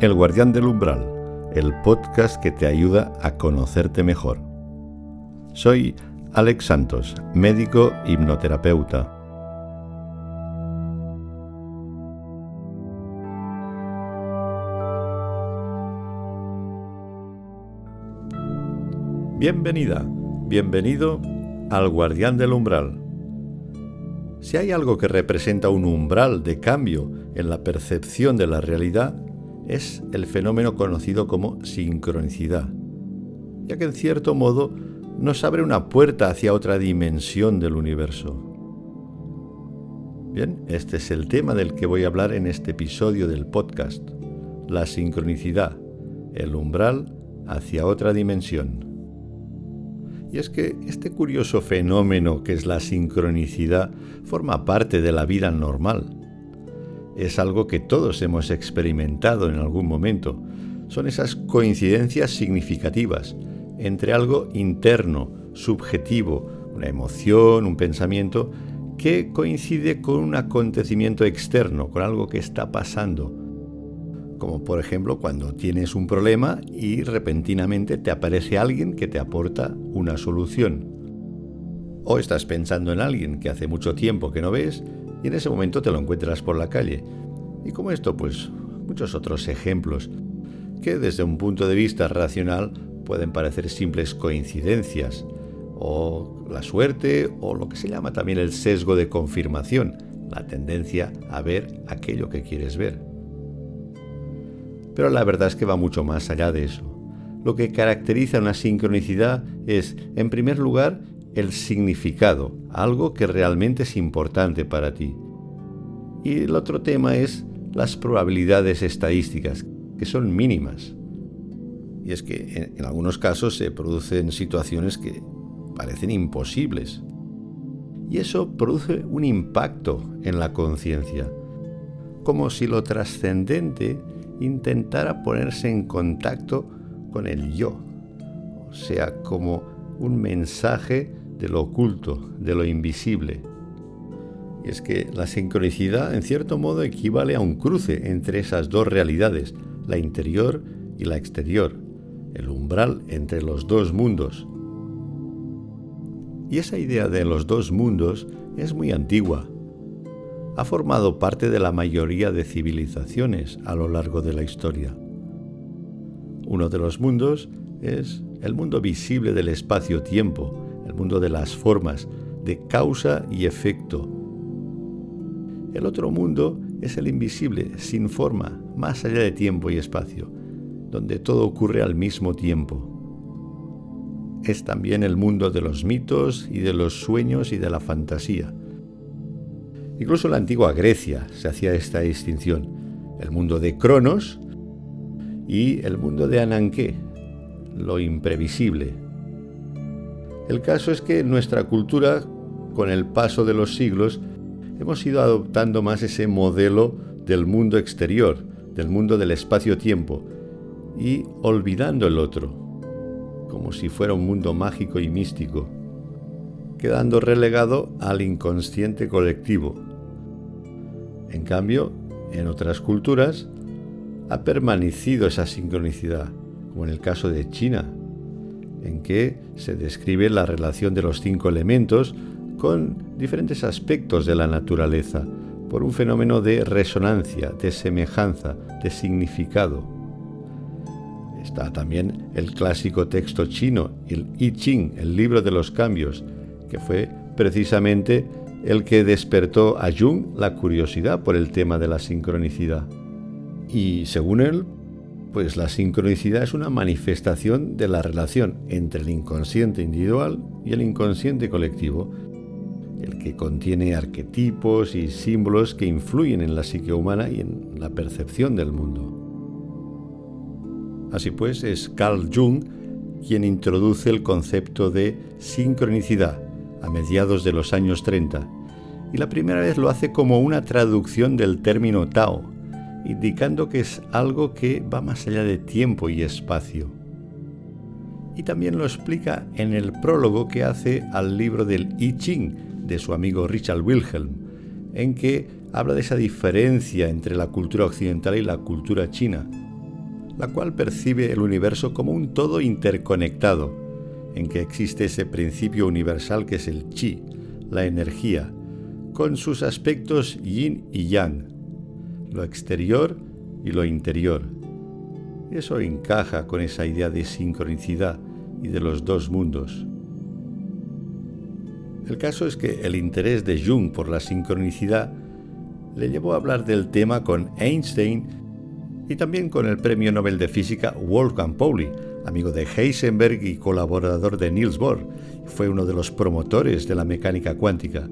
El Guardián del Umbral, el podcast que te ayuda a conocerte mejor. Soy Alex Santos, médico hipnoterapeuta. Bienvenida, bienvenido al Guardián del Umbral. Si hay algo que representa un umbral de cambio en la percepción de la realidad, es el fenómeno conocido como sincronicidad, ya que en cierto modo nos abre una puerta hacia otra dimensión del universo. Bien, este es el tema del que voy a hablar en este episodio del podcast, la sincronicidad, el umbral hacia otra dimensión. Y es que este curioso fenómeno que es la sincronicidad forma parte de la vida normal es algo que todos hemos experimentado en algún momento. Son esas coincidencias significativas entre algo interno, subjetivo, una emoción, un pensamiento, que coincide con un acontecimiento externo, con algo que está pasando. Como por ejemplo cuando tienes un problema y repentinamente te aparece alguien que te aporta una solución. O estás pensando en alguien que hace mucho tiempo que no ves y en ese momento te lo encuentras por la calle. Y como esto, pues muchos otros ejemplos que desde un punto de vista racional pueden parecer simples coincidencias, o la suerte, o lo que se llama también el sesgo de confirmación, la tendencia a ver aquello que quieres ver. Pero la verdad es que va mucho más allá de eso. Lo que caracteriza una sincronicidad es, en primer lugar, el significado, algo que realmente es importante para ti. Y el otro tema es las probabilidades estadísticas, que son mínimas. Y es que en, algunos casos se producen situaciones que parecen imposibles. Y eso produce un impacto en la conciencia, como si lo trascendente intentara ponerse en contacto con el yo, o sea, como un mensaje de lo oculto, de lo invisible. Y es que la sincronicidad en cierto modo equivale a un cruce entre esas dos realidades, la interior y la exterior, el umbral entre los dos mundos. Y esa idea de los dos mundos es muy antigua. Ha formado parte de la mayoría de civilizaciones a lo largo de la historia. Uno de los mundos es el mundo visible del espacio-tiempo, el mundo de las formas, de causa y efecto. El otro mundo es el invisible, sin forma, más allá de tiempo y espacio, donde todo ocurre al mismo tiempo. Es también el mundo de los mitos y de los sueños y de la fantasía. Incluso en la antigua Grecia se hacía esta distinción, el mundo de Cronos y el mundo de Ananké, lo imprevisible, el caso es que nuestra cultura, con el paso de los siglos, hemos ido adoptando más ese modelo del mundo exterior, del mundo del espacio-tiempo, y olvidando el otro, como si fuera un mundo mágico y místico, quedando relegado al inconsciente colectivo. En cambio, en otras culturas, ha permanecido esa sincronicidad, como en el caso de China, en que se describe la relación de los cinco elementos con diferentes aspectos de la naturaleza, por un fenómeno de resonancia, de semejanza, de significado. Está también el clásico texto chino, el I Ching, el libro de los cambios, que fue precisamente el que despertó a Jung la curiosidad por el tema de la sincronicidad. Y según él, pues la sincronicidad es una manifestación de la relación entre el inconsciente individual y el inconsciente colectivo, el que contiene arquetipos y símbolos que influyen en la psique humana y en la percepción del mundo. Así pues, es Carl Jung quien introduce el concepto de sincronicidad a mediados de los años 30, y la primera vez lo hace como una traducción del término Tao, indicando que es algo que va más allá de tiempo y espacio. Y también lo explica en el prólogo que hace al libro del I Ching de su amigo Richard Wilhelm, en que habla de esa diferencia entre la cultura occidental y la cultura china, la cual percibe el universo como un todo interconectado, en que existe ese principio universal que es el chi, la energía, con sus aspectos yin y yang, lo exterior y lo interior. Eso encaja con esa idea de sincronicidad y de los dos mundos. El caso es que el interés de Jung por la sincronicidad le llevó a hablar del tema con Einstein y también con el premio Nobel de Física Wolfgang Pauli, amigo de Heisenberg y colaborador de Niels Bohr. Fue uno de los promotores de la mecánica cuántica.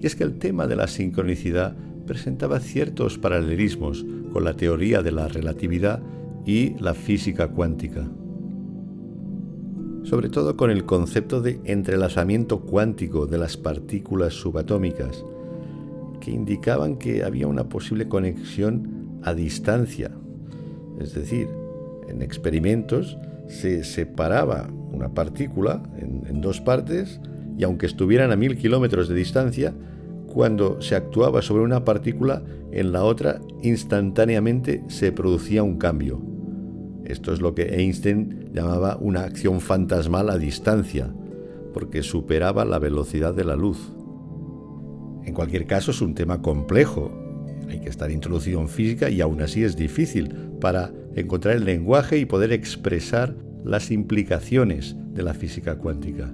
Y es que el tema de la sincronicidad presentaba ciertos paralelismos con la teoría de la relatividad y la física cuántica. Sobre todo con el concepto de entrelazamiento cuántico de las partículas subatómicas, que indicaban que había una posible conexión a distancia. Es decir, en experimentos se separaba una partícula en, dos partes y aunque estuvieran a mil kilómetros de distancia, cuando se actuaba sobre una partícula, en la otra instantáneamente se producía un cambio. Esto es lo que Einstein llamaba una acción fantasmal a distancia, porque superaba la velocidad de la luz. En cualquier caso es un tema complejo, hay que estar introducido en física y aún así es difícil para encontrar el lenguaje y poder expresar las implicaciones de la física cuántica.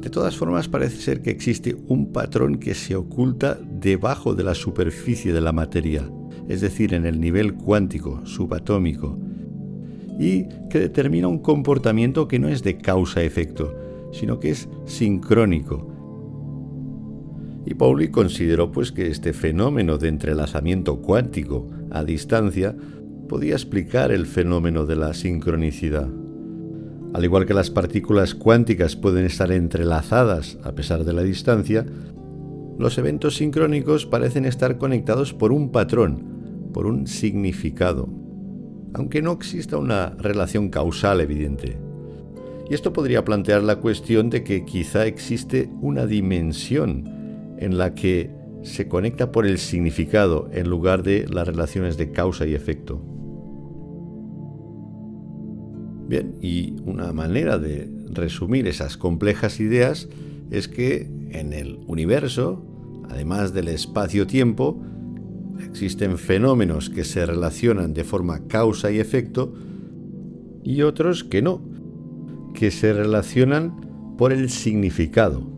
De todas formas, parece ser que existe un patrón que se oculta debajo de la superficie de la materia, es decir, en el nivel cuántico, subatómico, y que determina un comportamiento que no es de causa-efecto, sino que es sincrónico. Y Pauli consideró pues que este fenómeno de entrelazamiento cuántico a distancia podía explicar el fenómeno de la sincronicidad. Al igual que las partículas cuánticas pueden estar entrelazadas a pesar de la distancia, los eventos sincrónicos parecen estar conectados por un patrón, por un significado, aunque no exista una relación causal evidente. Y esto podría plantear la cuestión de que quizá existe una dimensión en la que se conecta por el significado en lugar de las relaciones de causa y efecto. Bien, y una manera de resumir esas complejas ideas es que en el universo, además del espacio-tiempo, existen fenómenos que se relacionan de forma causa y efecto y otros que no, que se relacionan por el significado.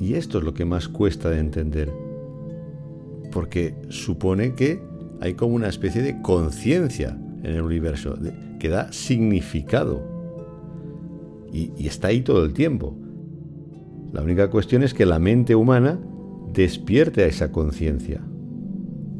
Y esto es lo que más cuesta de entender, porque supone que hay como una especie de conciencia en el universo, que da significado. Y, y está ahí todo el tiempo. La única cuestión es que la mente humana despierte a esa conciencia.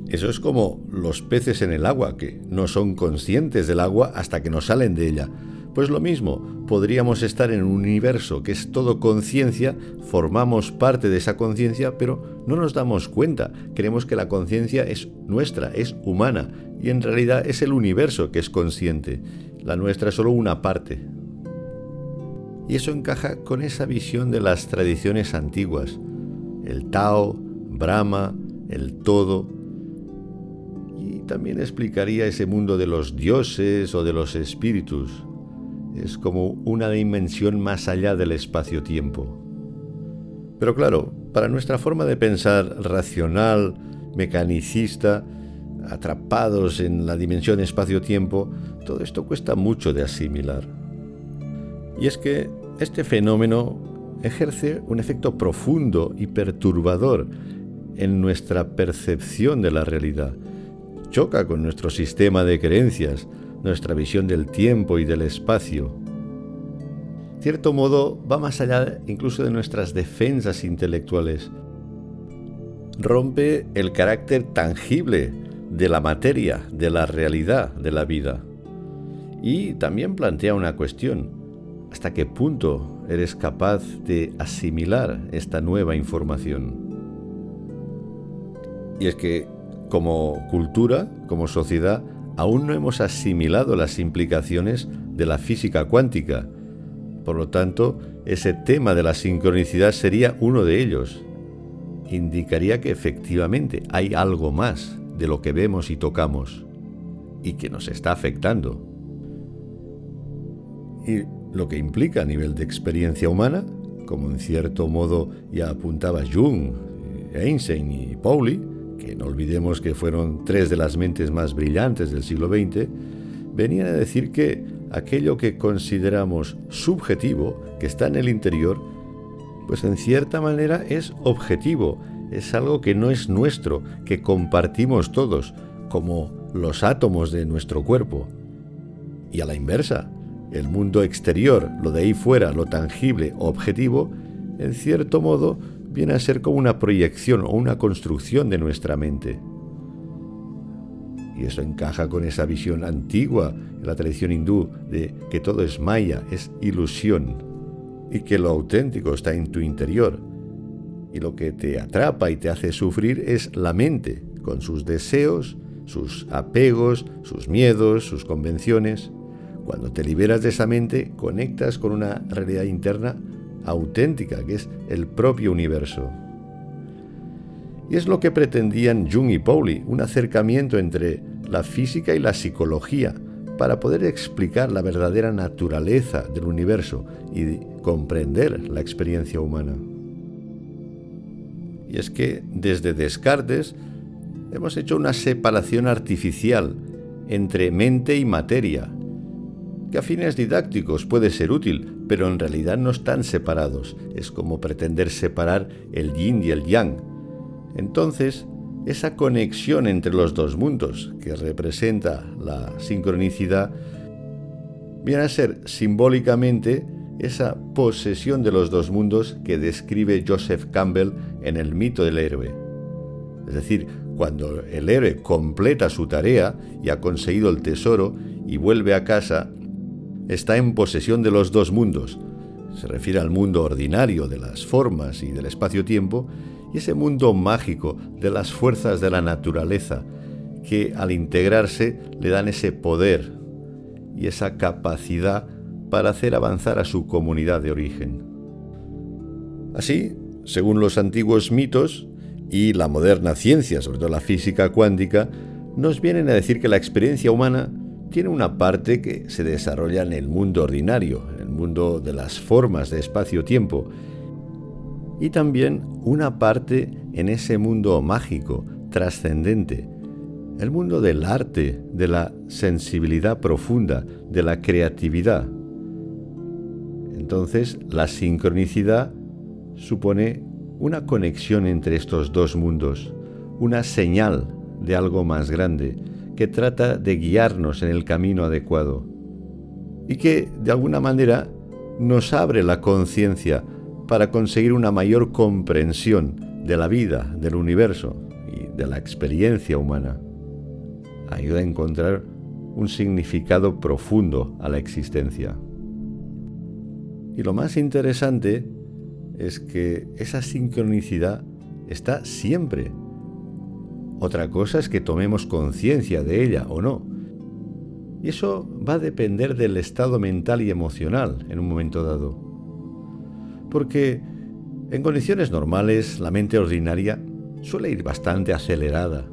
Eso es como los peces en el agua, que no son conscientes del agua hasta que no salen de ella. Pues lo mismo, podríamos estar en un universo que es todo conciencia, formamos parte de esa conciencia, pero no nos damos cuenta. Creemos que la conciencia es nuestra, es humana, y en realidad es el universo que es consciente. La nuestra es solo una parte. Y eso encaja con esa visión de las tradiciones antiguas. El Tao, Brahma, el todo. Y también explicaría ese mundo de los dioses o de los espíritus es como una dimensión más allá del espacio-tiempo. Pero claro, para nuestra forma de pensar racional, mecanicista, atrapados en la dimensión espacio-tiempo, todo esto cuesta mucho de asimilar. Y es que este fenómeno ejerce un efecto profundo y perturbador en nuestra percepción de la realidad. Choca con nuestro sistema de creencias, nuestra visión del tiempo y del espacio. Cierto modo, va más allá incluso de nuestras defensas intelectuales. Rompe el carácter tangible de la materia, de la realidad de la vida. Y también plantea una cuestión. ¿Hasta qué punto eres capaz de asimilar esta nueva información? Y es que como cultura, como sociedad, aún no hemos asimilado las implicaciones de la física cuántica. Por lo tanto, ese tema de la sincronicidad sería uno de ellos. Indicaría que efectivamente hay algo más de lo que vemos y tocamos. y que nos está afectando. Y lo que implica a nivel de experiencia humana, como en cierto modo ya apuntaba Jung, Einstein y Pauli, que no olvidemos que fueron tres de las mentes más brillantes del siglo XX, venían a decir que aquello que consideramos subjetivo, que está en el interior, pues en cierta manera es objetivo, es algo que no es nuestro, que compartimos todos, como los átomos de nuestro cuerpo. Y a la inversa, el mundo exterior, lo de ahí fuera, lo tangible, objetivo, en cierto modo viene a ser como una proyección o una construcción de nuestra mente. Y eso encaja con esa visión antigua en la tradición hindú de que todo es maya, es ilusión, y que lo auténtico está en tu interior. Y lo que te atrapa y te hace sufrir es la mente, con sus deseos, sus apegos, sus miedos, sus convenciones. Cuando te liberas de esa mente, conectas con una realidad interna auténtica, que es el propio universo. Y es lo que pretendían Jung y Pauli, un acercamiento entre la física y la psicología, para poder explicar la verdadera naturaleza del universo y comprender la experiencia humana. Y es que desde Descartes hemos hecho una separación artificial entre mente y materia, que a fines didácticos puede ser útil, pero en realidad no están separados. Es como pretender separar el yin y el yang. Entonces, esa conexión entre los dos mundos, que representa la sincronicidad, viene a ser simbólicamente esa posesión de los dos mundos que describe Joseph Campbell en el mito del héroe. Es decir, cuando el héroe completa su tarea y ha conseguido el tesoro y vuelve a casa, está en posesión de los dos mundos. Se refiere al mundo ordinario de las formas y del espacio-tiempo y ese mundo mágico de las fuerzas de la naturaleza que al integrarse le dan ese poder y esa capacidad para hacer avanzar a su comunidad de origen. Así, según los antiguos mitos y la moderna ciencia, sobre todo la física cuántica, nos vienen a decir que la experiencia humana tiene una parte que se desarrolla en el mundo ordinario, en el mundo de las formas de espacio-tiempo, y también una parte en ese mundo mágico, trascendente, el mundo del arte, de la sensibilidad profunda, de la creatividad. Entonces, la sincronicidad supone una conexión entre estos dos mundos, una señal de algo más grande, que trata de guiarnos en el camino adecuado y que, de alguna manera, nos abre la conciencia para conseguir una mayor comprensión de la vida, del universo y de la experiencia humana. Ayuda a encontrar un significado profundo a la existencia. Y lo más interesante es que esa sincronicidad está siempre otra cosa es que tomemos conciencia de ella o no. Y eso va a depender del estado mental y emocional en un momento dado. Porque en condiciones normales la mente ordinaria suele ir bastante acelerada.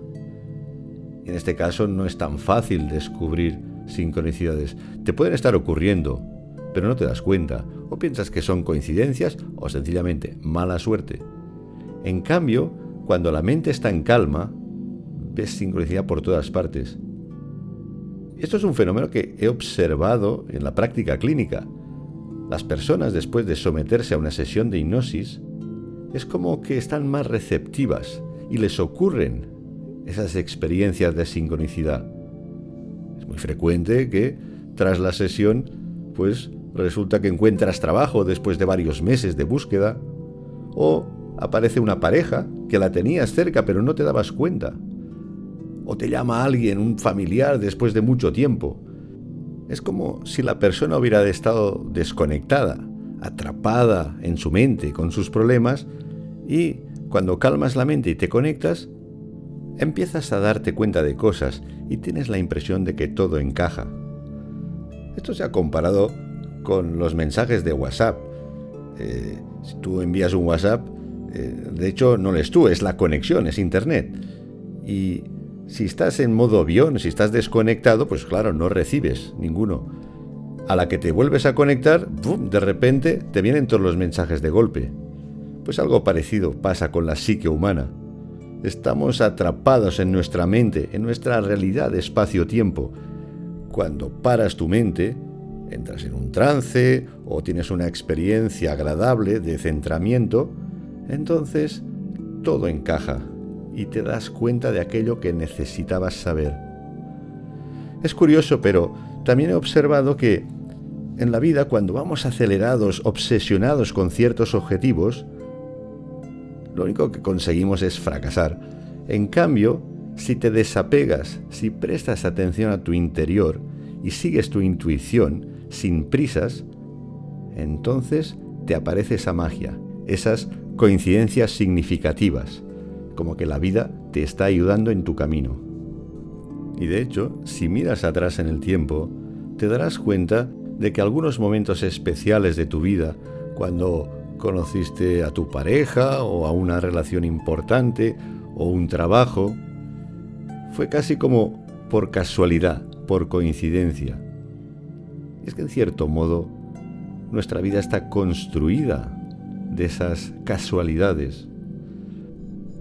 En este caso no es tan fácil descubrir sincronicidades. Te pueden estar ocurriendo, pero no te das cuenta, o piensas que son coincidencias o sencillamente mala suerte. En cambio, cuando la mente está en calma, ves sincronicidad por todas partes. Esto es un fenómeno que he observado en la práctica clínica. Las personas después de someterse a una sesión de hipnosis es como que están más receptivas y les ocurren esas experiencias de sincronicidad. Es muy frecuente que tras la sesión pues resulta que encuentras trabajo después de varios meses de búsqueda o aparece una pareja que la tenías cerca pero no te dabas cuenta o te llama alguien, un familiar, después de mucho tiempo. Es como si la persona hubiera estado desconectada, atrapada en su mente con sus problemas y cuando calmas la mente y te conectas, empiezas a darte cuenta de cosas y tienes la impresión de que todo encaja. Esto se ha comparado con los mensajes de WhatsApp. Eh, si tú envías un WhatsApp, eh, de hecho no eres tú, es la conexión, es Internet. Y Si estás en modo avión, si estás desconectado, pues claro, no recibes ninguno. A la que te vuelves a conectar, de repente te vienen todos los mensajes de golpe. Pues algo parecido pasa con la psique humana. Estamos atrapados en nuestra mente, en nuestra realidad espacio-tiempo. Cuando paras tu mente, entras en un trance o tienes una experiencia agradable de centramiento, entonces todo encaja y te das cuenta de aquello que necesitabas saber. Es curioso, pero también he observado que en la vida cuando vamos acelerados, obsesionados con ciertos objetivos, lo único que conseguimos es fracasar. En cambio, si te desapegas, si prestas atención a tu interior y sigues tu intuición sin prisas, entonces te aparece esa magia, esas coincidencias significativas, como que la vida te está ayudando en tu camino. Y de hecho, si miras atrás en el tiempo, te darás cuenta de que algunos momentos especiales de tu vida, cuando conociste a tu pareja o a una relación importante o un trabajo, fue casi como por casualidad, por coincidencia. Es que en cierto modo, nuestra vida está construida de esas casualidades.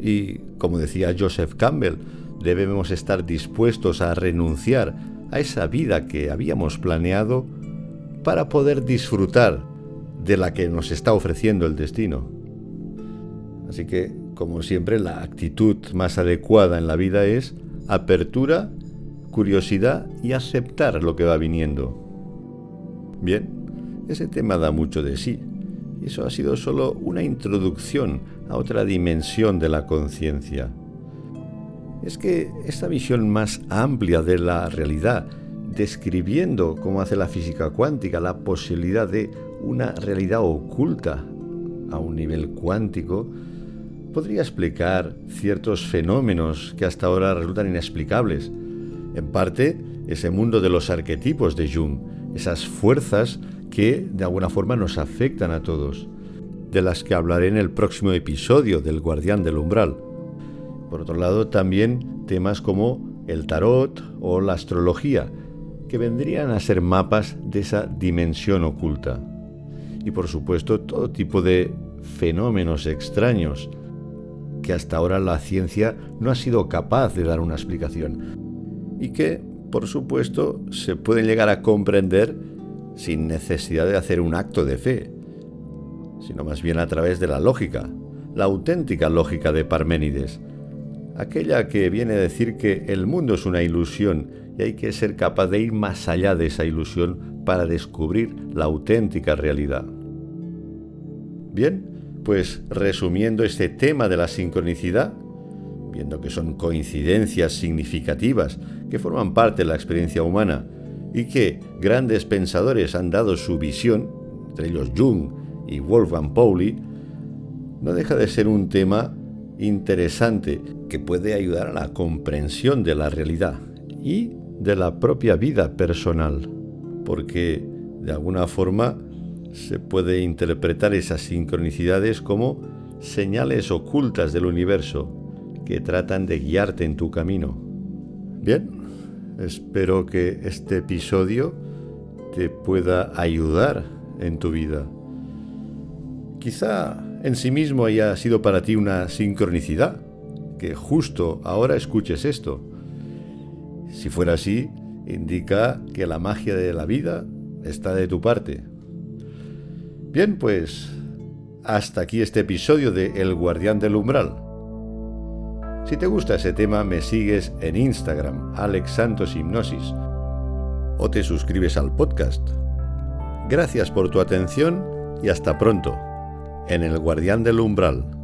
Y como decía Joseph Campbell, debemos estar dispuestos a renunciar a esa vida que habíamos planeado para poder disfrutar de la que nos está ofreciendo el destino. Así que, como siempre, la actitud más adecuada en la vida es apertura, curiosidad y aceptar lo que va viniendo. Bien, ese tema da mucho de sí. Y eso ha sido solo una introducción a otra dimensión de la conciencia. Es que esta visión más amplia de la realidad, describiendo, como hace la física cuántica, la posibilidad de una realidad oculta a un nivel cuántico, podría explicar ciertos fenómenos que hasta ahora resultan inexplicables. En parte, ese mundo de los arquetipos de Jung, esas fuerzas que de alguna forma nos afectan a todos, de las que hablaré en el próximo episodio del Guardián del Umbral. Por otro lado, también temas como el tarot o la astrología, que vendrían a ser mapas de esa dimensión oculta. Y por supuesto, todo tipo de fenómenos extraños que hasta ahora la ciencia no ha sido capaz de dar una explicación y que, por supuesto, se pueden llegar a comprender sin necesidad de hacer un acto de fe, sino más bien a través de la lógica, la auténtica lógica de Parménides, aquella que viene a decir que el mundo es una ilusión y hay que ser capaz de ir más allá de esa ilusión para descubrir la auténtica realidad. Bien, pues resumiendo este tema de la sincronicidad, viendo que son coincidencias significativas que forman parte de la experiencia humana y que grandes pensadores han dado su visión, entre ellos Jung y Wolfgang Pauli, no deja de ser un tema interesante que puede ayudar a la comprensión de la realidad y de la propia vida personal, porque de alguna forma se puede interpretar esas sincronicidades como señales ocultas del universo que tratan de guiarte en tu camino. Bien, Espero que este episodio te pueda ayudar en tu vida. Quizá en sí mismo haya sido para ti una sincronicidad, que justo ahora escuches esto. Si fuera así, indica que la magia de la vida está de tu parte. Bien, pues hasta aquí este episodio de El Guardián del Umbral. Si te gusta ese tema, me sigues en Instagram, Alex Santos o te suscribes al podcast. Gracias por tu atención y hasta pronto, en el Guardián del Umbral.